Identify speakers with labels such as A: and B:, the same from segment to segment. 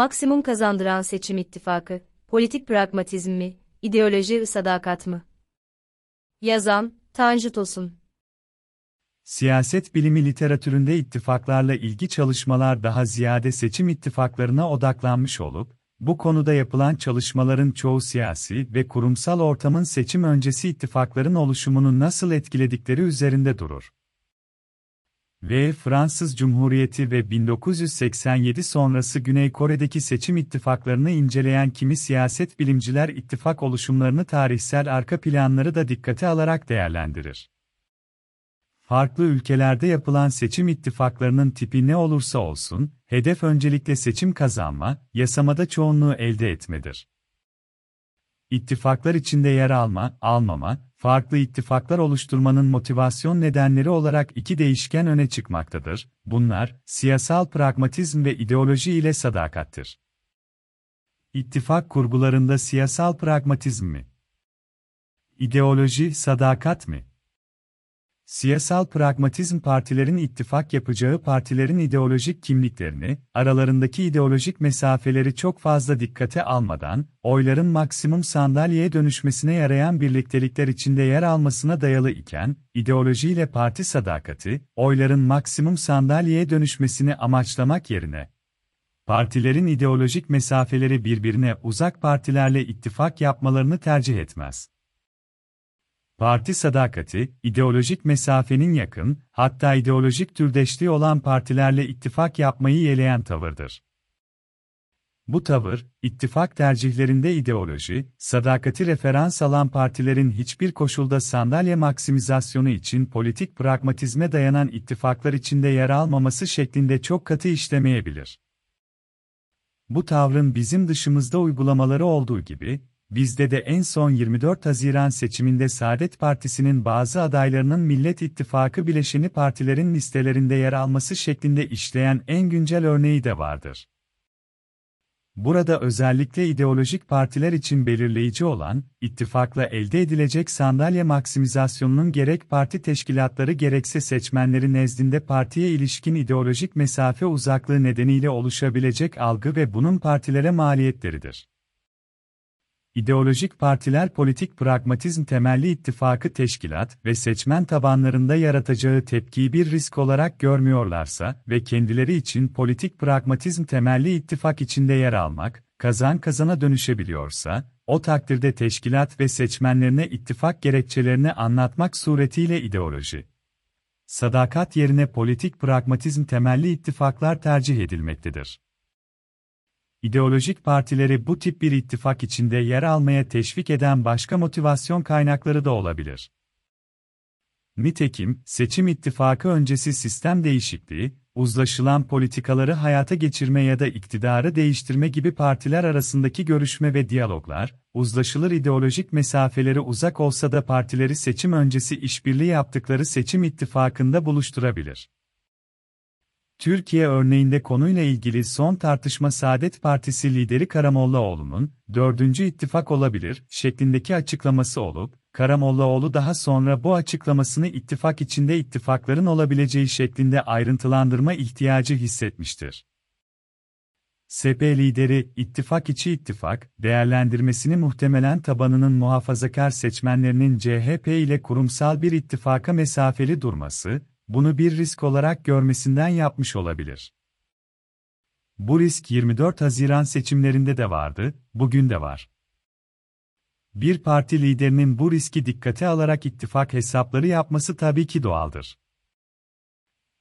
A: Maksimum kazandıran seçim ittifakı, politik pragmatizm mi, ideoloji sadakat mı? Yazan, Tanju Tosun
B: Siyaset bilimi literatüründe ittifaklarla ilgi çalışmalar daha ziyade seçim ittifaklarına odaklanmış olup, bu konuda yapılan çalışmaların çoğu siyasi ve kurumsal ortamın seçim öncesi ittifakların oluşumunu nasıl etkiledikleri üzerinde durur. Ve Fransız Cumhuriyeti ve 1987 sonrası Güney Kore'deki seçim ittifaklarını inceleyen kimi siyaset bilimciler ittifak oluşumlarını tarihsel arka planları da dikkate alarak değerlendirir. Farklı ülkelerde yapılan seçim ittifaklarının tipi ne olursa olsun, hedef öncelikle seçim kazanma, yasamada çoğunluğu elde etmedir. İttifaklar içinde yer alma, almama, farklı ittifaklar oluşturmanın motivasyon nedenleri olarak iki değişken öne çıkmaktadır. Bunlar, siyasal pragmatizm ve ideoloji ile sadakattir. İttifak kurgularında siyasal pragmatizm mi? İdeoloji, sadakat mi? Siyasal pragmatizm partilerin ittifak yapacağı partilerin ideolojik kimliklerini, aralarındaki ideolojik mesafeleri çok fazla dikkate almadan, oyların maksimum sandalyeye dönüşmesine yarayan birliktelikler içinde yer almasına dayalı iken, ideolojiyle parti sadakati, oyların maksimum sandalyeye dönüşmesini amaçlamak yerine, partilerin ideolojik mesafeleri birbirine uzak partilerle ittifak yapmalarını tercih etmez. Parti sadakati, ideolojik mesafenin yakın, hatta ideolojik türdeşliği olan partilerle ittifak yapmayı yeleyen tavırdır. Bu tavır, ittifak tercihlerinde ideoloji, sadakati referans alan partilerin hiçbir koşulda sandalye maksimizasyonu için politik pragmatizme dayanan ittifaklar içinde yer almaması şeklinde çok katı işlemeyebilir. Bu tavrın bizim dışımızda uygulamaları olduğu gibi, Bizde de en son 24 Haziran seçiminde Saadet Partisi'nin bazı adaylarının Millet İttifakı bileşeni partilerin listelerinde yer alması şeklinde işleyen en güncel örneği de vardır. Burada özellikle ideolojik partiler için belirleyici olan, ittifakla elde edilecek sandalye maksimizasyonunun gerek parti teşkilatları gerekse seçmenleri nezdinde partiye ilişkin ideolojik mesafe uzaklığı nedeniyle oluşabilecek algı ve bunun partilere maliyetleridir. İdeolojik partiler politik pragmatizm temelli ittifakı teşkilat ve seçmen tabanlarında yaratacağı tepkiyi bir risk olarak görmüyorlarsa ve kendileri için politik pragmatizm temelli ittifak içinde yer almak, kazan kazana dönüşebiliyorsa, o takdirde teşkilat ve seçmenlerine ittifak gerekçelerini anlatmak suretiyle ideoloji. Sadakat yerine politik pragmatizm temelli ittifaklar tercih edilmektedir ideolojik partileri bu tip bir ittifak içinde yer almaya teşvik eden başka motivasyon kaynakları da olabilir. Nitekim, seçim ittifakı öncesi sistem değişikliği, uzlaşılan politikaları hayata geçirme ya da iktidarı değiştirme gibi partiler arasındaki görüşme ve diyaloglar, uzlaşılır ideolojik mesafeleri uzak olsa da partileri seçim öncesi işbirliği yaptıkları seçim ittifakında buluşturabilir. Türkiye örneğinde konuyla ilgili son tartışma Saadet Partisi lideri Karamollaoğlu'nun, dördüncü ittifak olabilir, şeklindeki açıklaması olup, Karamollaoğlu daha sonra bu açıklamasını ittifak içinde ittifakların olabileceği şeklinde ayrıntılandırma ihtiyacı hissetmiştir. SP lideri, ittifak içi ittifak, değerlendirmesini muhtemelen tabanının muhafazakar seçmenlerinin CHP ile kurumsal bir ittifaka mesafeli durması, bunu bir risk olarak görmesinden yapmış olabilir. Bu risk 24 Haziran seçimlerinde de vardı, bugün de var. Bir parti liderinin bu riski dikkate alarak ittifak hesapları yapması tabii ki doğaldır.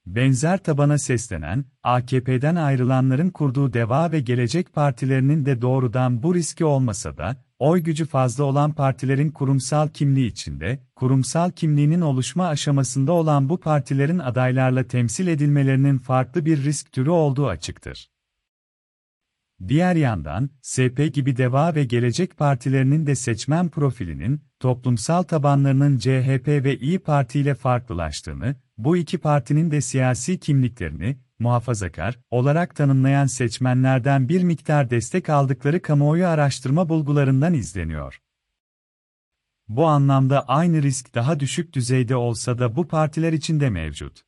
B: Benzer tabana seslenen, AKP'den ayrılanların kurduğu Deva ve Gelecek partilerinin de doğrudan bu riski olmasa da, oy gücü fazla olan partilerin kurumsal kimliği içinde, kurumsal kimliğinin oluşma aşamasında olan bu partilerin adaylarla temsil edilmelerinin farklı bir risk türü olduğu açıktır. Diğer yandan, SP gibi Deva ve Gelecek partilerinin de seçmen profilinin, toplumsal tabanlarının CHP ve İyi Parti ile farklılaştığını, bu iki partinin de siyasi kimliklerini, muhafazakar, olarak tanımlayan seçmenlerden bir miktar destek aldıkları kamuoyu araştırma bulgularından izleniyor. Bu anlamda aynı risk daha düşük düzeyde olsa da bu partiler için de mevcut.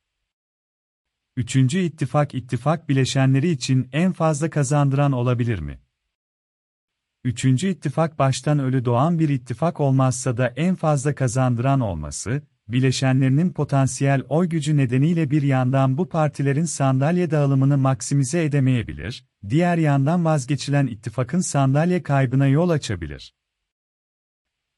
B: Üçüncü ittifak ittifak bileşenleri için en fazla kazandıran olabilir mi? Üçüncü ittifak baştan ölü doğan bir ittifak olmazsa da en fazla kazandıran olması, bileşenlerinin potansiyel oy gücü nedeniyle bir yandan bu partilerin sandalye dağılımını maksimize edemeyebilir, diğer yandan vazgeçilen ittifakın sandalye kaybına yol açabilir.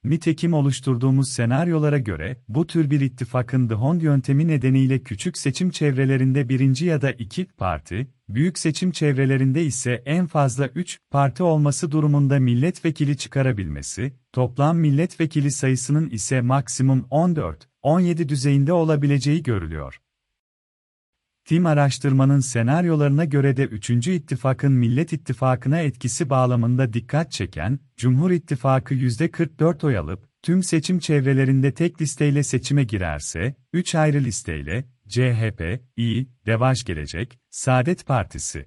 B: Nitekim oluşturduğumuz senaryolara göre, bu tür bir ittifakın Dhond yöntemi nedeniyle küçük seçim çevrelerinde birinci ya da iki parti, büyük seçim çevrelerinde ise en fazla üç parti olması durumunda milletvekili çıkarabilmesi, toplam milletvekili sayısının ise maksimum 14, 17 düzeyinde olabileceği görülüyor. Tim araştırmanın senaryolarına göre de 3. ittifakın Millet İttifakı'na etkisi bağlamında dikkat çeken, Cumhur İttifakı %44 oy alıp, tüm seçim çevrelerinde tek listeyle seçime girerse, 3 ayrı listeyle, CHP, İyi, Devaş Gelecek, Saadet Partisi.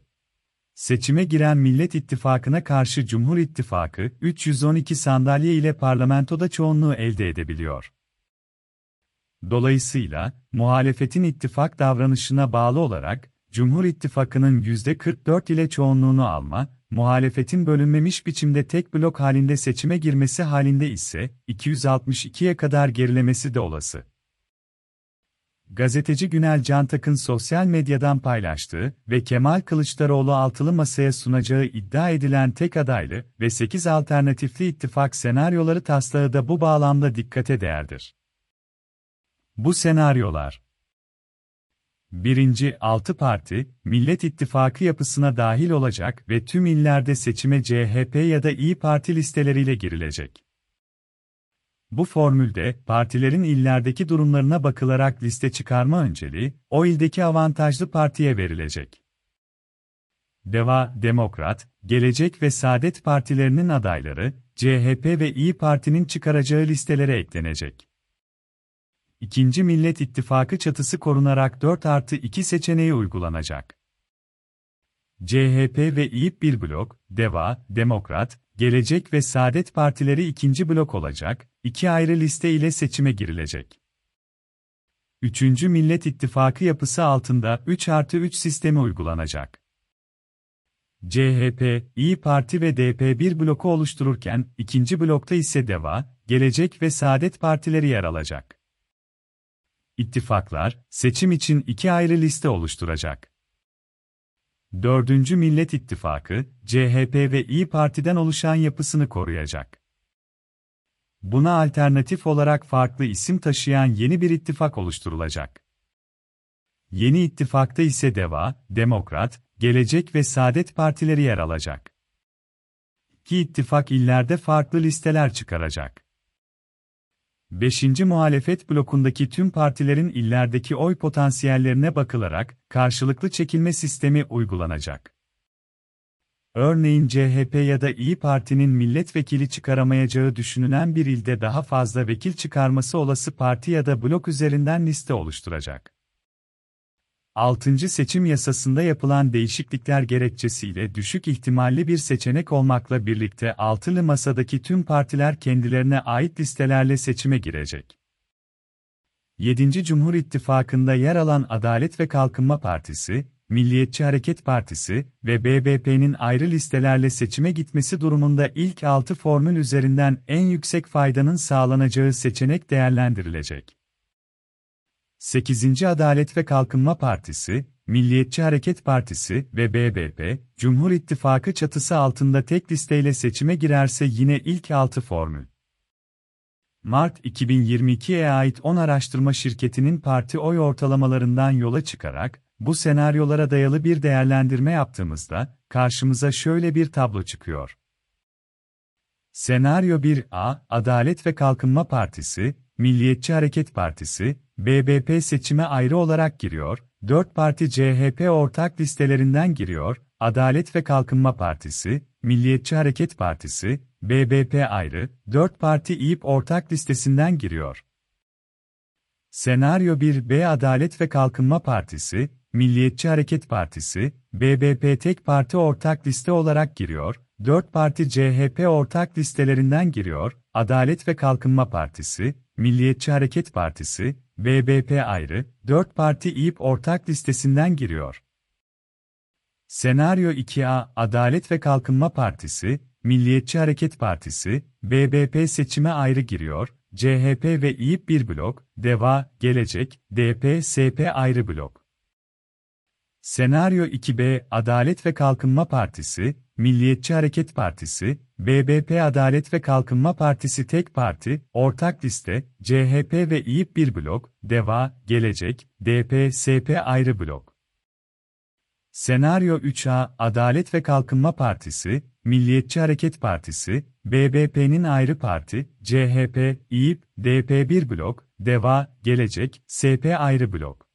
B: Seçime giren Millet İttifakı'na karşı Cumhur İttifakı, 312 sandalye ile parlamentoda çoğunluğu elde edebiliyor. Dolayısıyla, muhalefetin ittifak davranışına bağlı olarak, Cumhur İttifakı'nın %44 ile çoğunluğunu alma, muhalefetin bölünmemiş biçimde tek blok halinde seçime girmesi halinde ise 262'ye kadar gerilemesi de olası. Gazeteci Günel Cantak'ın sosyal medyadan paylaştığı ve Kemal Kılıçdaroğlu altılı masaya sunacağı iddia edilen tek adaylı ve 8 alternatifli ittifak senaryoları taslağı da bu bağlamda dikkate değerdir. Bu senaryolar Birinci, altı parti, Millet İttifakı yapısına dahil olacak ve tüm illerde seçime CHP ya da İyi Parti listeleriyle girilecek. Bu formülde, partilerin illerdeki durumlarına bakılarak liste çıkarma önceliği, o ildeki avantajlı partiye verilecek. Deva, Demokrat, Gelecek ve Saadet partilerinin adayları, CHP ve İyi Parti'nin çıkaracağı listelere eklenecek. İkinci Millet İttifakı çatısı korunarak 4 artı 2 seçeneği uygulanacak. CHP ve İYİP bir blok, DEVA, Demokrat, Gelecek ve Saadet Partileri ikinci blok olacak, iki ayrı liste ile seçime girilecek. Üçüncü Millet İttifakı yapısı altında 3 artı 3 sistemi uygulanacak. CHP, İyi Parti ve DP bir bloku oluştururken, ikinci blokta ise DEVA, Gelecek ve Saadet Partileri yer alacak. İttifaklar, seçim için iki ayrı liste oluşturacak. Dördüncü Millet İttifakı, CHP ve İyi Parti'den oluşan yapısını koruyacak. Buna alternatif olarak farklı isim taşıyan yeni bir ittifak oluşturulacak. Yeni ittifakta ise DEVA, Demokrat, Gelecek ve Saadet Partileri yer alacak. İki ittifak illerde farklı listeler çıkaracak. 5. muhalefet blokundaki tüm partilerin illerdeki oy potansiyellerine bakılarak karşılıklı çekilme sistemi uygulanacak. Örneğin CHP ya da İyi Parti'nin milletvekili çıkaramayacağı düşünülen bir ilde daha fazla vekil çıkarması olası parti ya da blok üzerinden liste oluşturacak. 6. seçim yasasında yapılan değişiklikler gerekçesiyle düşük ihtimalli bir seçenek olmakla birlikte altılı masadaki tüm partiler kendilerine ait listelerle seçime girecek. 7. Cumhur İttifakı'nda yer alan Adalet ve Kalkınma Partisi, Milliyetçi Hareket Partisi ve BBP'nin ayrı listelerle seçime gitmesi durumunda ilk 6 formül üzerinden en yüksek faydanın sağlanacağı seçenek değerlendirilecek. 8. Adalet ve Kalkınma Partisi, Milliyetçi Hareket Partisi ve BBP, Cumhur İttifakı çatısı altında tek listeyle seçime girerse yine ilk 6 formül. Mart 2022'ye ait 10 araştırma şirketinin parti oy ortalamalarından yola çıkarak, bu senaryolara dayalı bir değerlendirme yaptığımızda, karşımıza şöyle bir tablo çıkıyor. Senaryo 1A, Adalet ve Kalkınma Partisi, Milliyetçi Hareket Partisi, BBP seçime ayrı olarak giriyor, 4 parti CHP ortak listelerinden giriyor, Adalet ve Kalkınma Partisi, Milliyetçi Hareket Partisi, BBP ayrı, 4 parti İYİP ortak listesinden giriyor. Senaryo 1B Adalet ve Kalkınma Partisi, Milliyetçi Hareket Partisi, BBP tek parti ortak liste olarak giriyor, 4 parti CHP ortak listelerinden giriyor, Adalet ve Kalkınma Partisi, Milliyetçi Hareket Partisi, BBP ayrı, 4 parti İYİP ortak listesinden giriyor. Senaryo 2A, Adalet ve Kalkınma Partisi, Milliyetçi Hareket Partisi, BBP seçime ayrı giriyor, CHP ve İYİP bir blok, DEVA, Gelecek, DP, SP ayrı blok. Senaryo 2B, Adalet ve Kalkınma Partisi, Milliyetçi Hareket Partisi, BBP Adalet ve Kalkınma Partisi tek parti, ortak liste, CHP ve İYİP bir blok, DEVA, Gelecek, DP, SP ayrı blok. Senaryo 3A, Adalet ve Kalkınma Partisi, Milliyetçi Hareket Partisi, BBP'nin ayrı parti, CHP, İYİP, DP bir blok, DEVA, Gelecek, SP ayrı blok.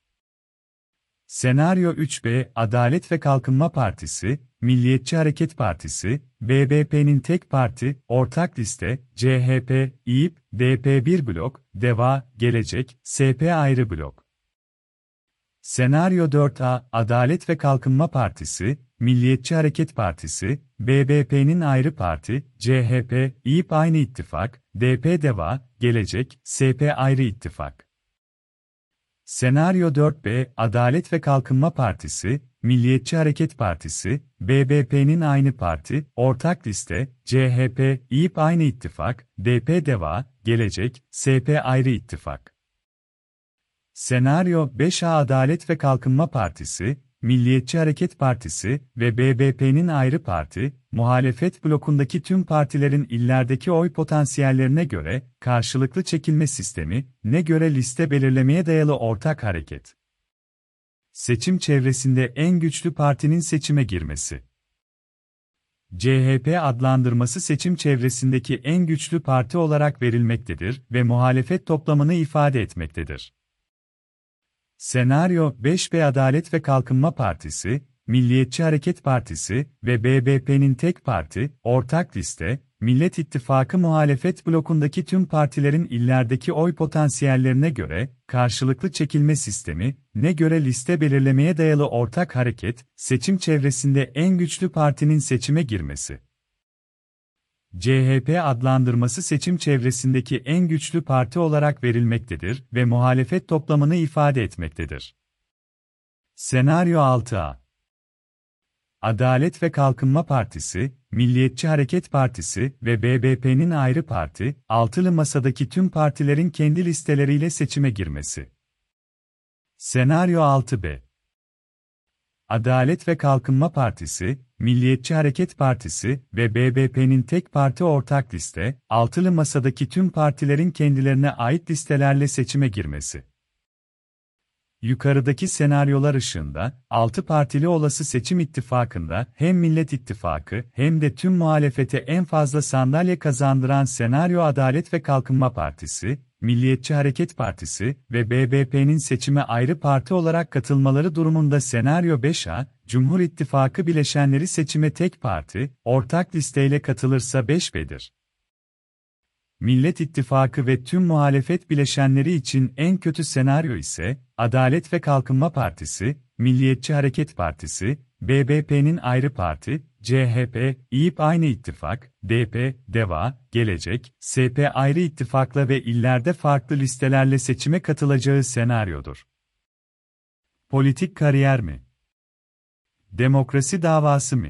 B: Senaryo 3B, Adalet ve Kalkınma Partisi, Milliyetçi Hareket Partisi, BBP'nin tek parti, ortak liste, CHP, İYİP, DP bir blok, DEVA, Gelecek, SP ayrı blok. Senaryo 4A, Adalet ve Kalkınma Partisi, Milliyetçi Hareket Partisi, BBP'nin ayrı parti, CHP, İYİP aynı ittifak, DP DEVA, Gelecek, SP ayrı ittifak. Senaryo 4B, Adalet ve Kalkınma Partisi, Milliyetçi Hareket Partisi, BBP'nin aynı parti, ortak liste, CHP, İYİP aynı ittifak, DP DEVA, Gelecek, SP ayrı ittifak. Senaryo 5A Adalet ve Kalkınma Partisi, Milliyetçi Hareket Partisi ve BBP'nin ayrı parti, muhalefet blokundaki tüm partilerin illerdeki oy potansiyellerine göre, karşılıklı çekilme sistemi, ne göre liste belirlemeye dayalı ortak hareket. Seçim çevresinde en güçlü partinin seçime girmesi. CHP adlandırması seçim çevresindeki en güçlü parti olarak verilmektedir ve muhalefet toplamını ifade etmektedir. Senaryo 5B Adalet ve Kalkınma Partisi, Milliyetçi Hareket Partisi ve BBP'nin tek parti, ortak liste, Millet İttifakı muhalefet blokundaki tüm partilerin illerdeki oy potansiyellerine göre, karşılıklı çekilme sistemi, ne göre liste belirlemeye dayalı ortak hareket, seçim çevresinde en güçlü partinin seçime girmesi. CHP adlandırması seçim çevresindeki en güçlü parti olarak verilmektedir ve muhalefet toplamını ifade etmektedir. Senaryo 6A Adalet ve Kalkınma Partisi, Milliyetçi Hareket Partisi ve BBP'nin ayrı parti, altılı masadaki tüm partilerin kendi listeleriyle seçime girmesi. Senaryo 6B Adalet ve Kalkınma Partisi, Milliyetçi Hareket Partisi ve BBP'nin tek parti ortak liste, altılı masadaki tüm partilerin kendilerine ait listelerle seçime girmesi. Yukarıdaki senaryolar ışığında, altı partili olası seçim ittifakında hem Millet İttifakı hem de tüm muhalefete en fazla sandalye kazandıran senaryo Adalet ve Kalkınma Partisi, Milliyetçi Hareket Partisi ve BBP'nin seçime ayrı parti olarak katılmaları durumunda senaryo 5A, Cumhur İttifakı bileşenleri seçime tek parti, ortak listeyle katılırsa 5B'dir. Millet İttifakı ve tüm muhalefet bileşenleri için en kötü senaryo ise, Adalet ve Kalkınma Partisi, Milliyetçi Hareket Partisi, BBP'nin ayrı parti, CHP, İYİP aynı ittifak, DP, DEVA, Gelecek, SP ayrı ittifakla ve illerde farklı listelerle seçime katılacağı senaryodur. Politik kariyer mi? Demokrasi davası mı?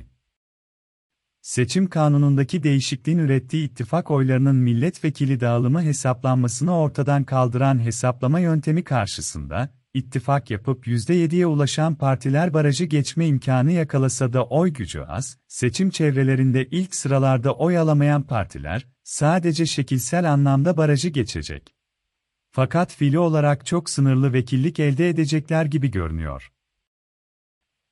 B: Seçim kanunundaki değişikliğin ürettiği ittifak oylarının milletvekili dağılımı hesaplanmasını ortadan kaldıran hesaplama yöntemi karşısında, ittifak yapıp %7'ye ulaşan partiler barajı geçme imkanı yakalasa da oy gücü az, seçim çevrelerinde ilk sıralarda oy alamayan partiler, sadece şekilsel anlamda barajı geçecek. Fakat fili olarak çok sınırlı vekillik elde edecekler gibi görünüyor.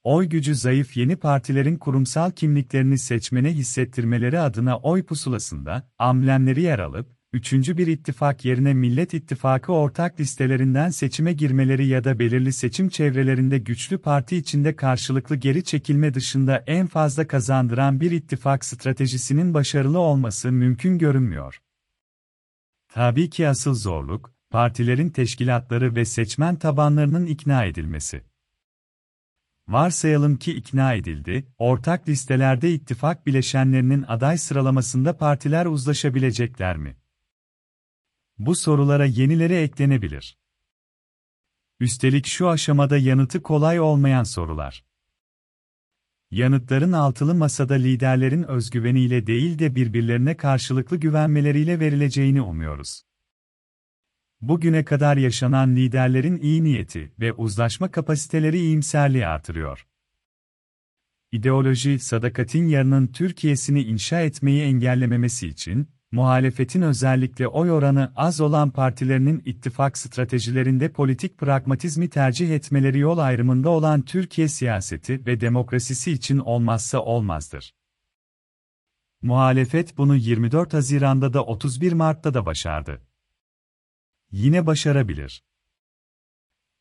B: Oy gücü zayıf yeni partilerin kurumsal kimliklerini seçmene hissettirmeleri adına oy pusulasında, amblemleri yer alıp, üçüncü bir ittifak yerine Millet İttifakı ortak listelerinden seçime girmeleri ya da belirli seçim çevrelerinde güçlü parti içinde karşılıklı geri çekilme dışında en fazla kazandıran bir ittifak stratejisinin başarılı olması mümkün görünmüyor. Tabii ki asıl zorluk, partilerin teşkilatları ve seçmen tabanlarının ikna edilmesi. Varsayalım ki ikna edildi, ortak listelerde ittifak bileşenlerinin aday sıralamasında partiler uzlaşabilecekler mi? Bu sorulara yenileri eklenebilir. Üstelik şu aşamada yanıtı kolay olmayan sorular. Yanıtların altılı masada liderlerin özgüveniyle değil de birbirlerine karşılıklı güvenmeleriyle verileceğini umuyoruz. Bugüne kadar yaşanan liderlerin iyi niyeti ve uzlaşma kapasiteleri iyimserliği artırıyor. İdeoloji, sadakatin yarının Türkiye'sini inşa etmeyi engellememesi için, muhalefetin özellikle oy oranı az olan partilerinin ittifak stratejilerinde politik pragmatizmi tercih etmeleri yol ayrımında olan Türkiye siyaseti ve demokrasisi için olmazsa olmazdır. Muhalefet bunu 24 Haziran'da da 31 Mart'ta da başardı. Yine başarabilir.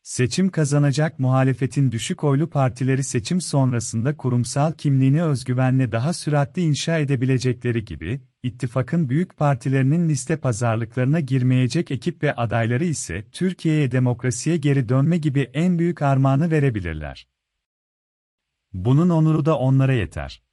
B: Seçim kazanacak muhalefetin düşük oylu partileri seçim sonrasında kurumsal kimliğini özgüvenle daha süratli inşa edebilecekleri gibi, ittifakın büyük partilerinin liste pazarlıklarına girmeyecek ekip ve adayları ise Türkiye'ye demokrasiye geri dönme gibi en büyük armağanı verebilirler. Bunun onuru da onlara yeter.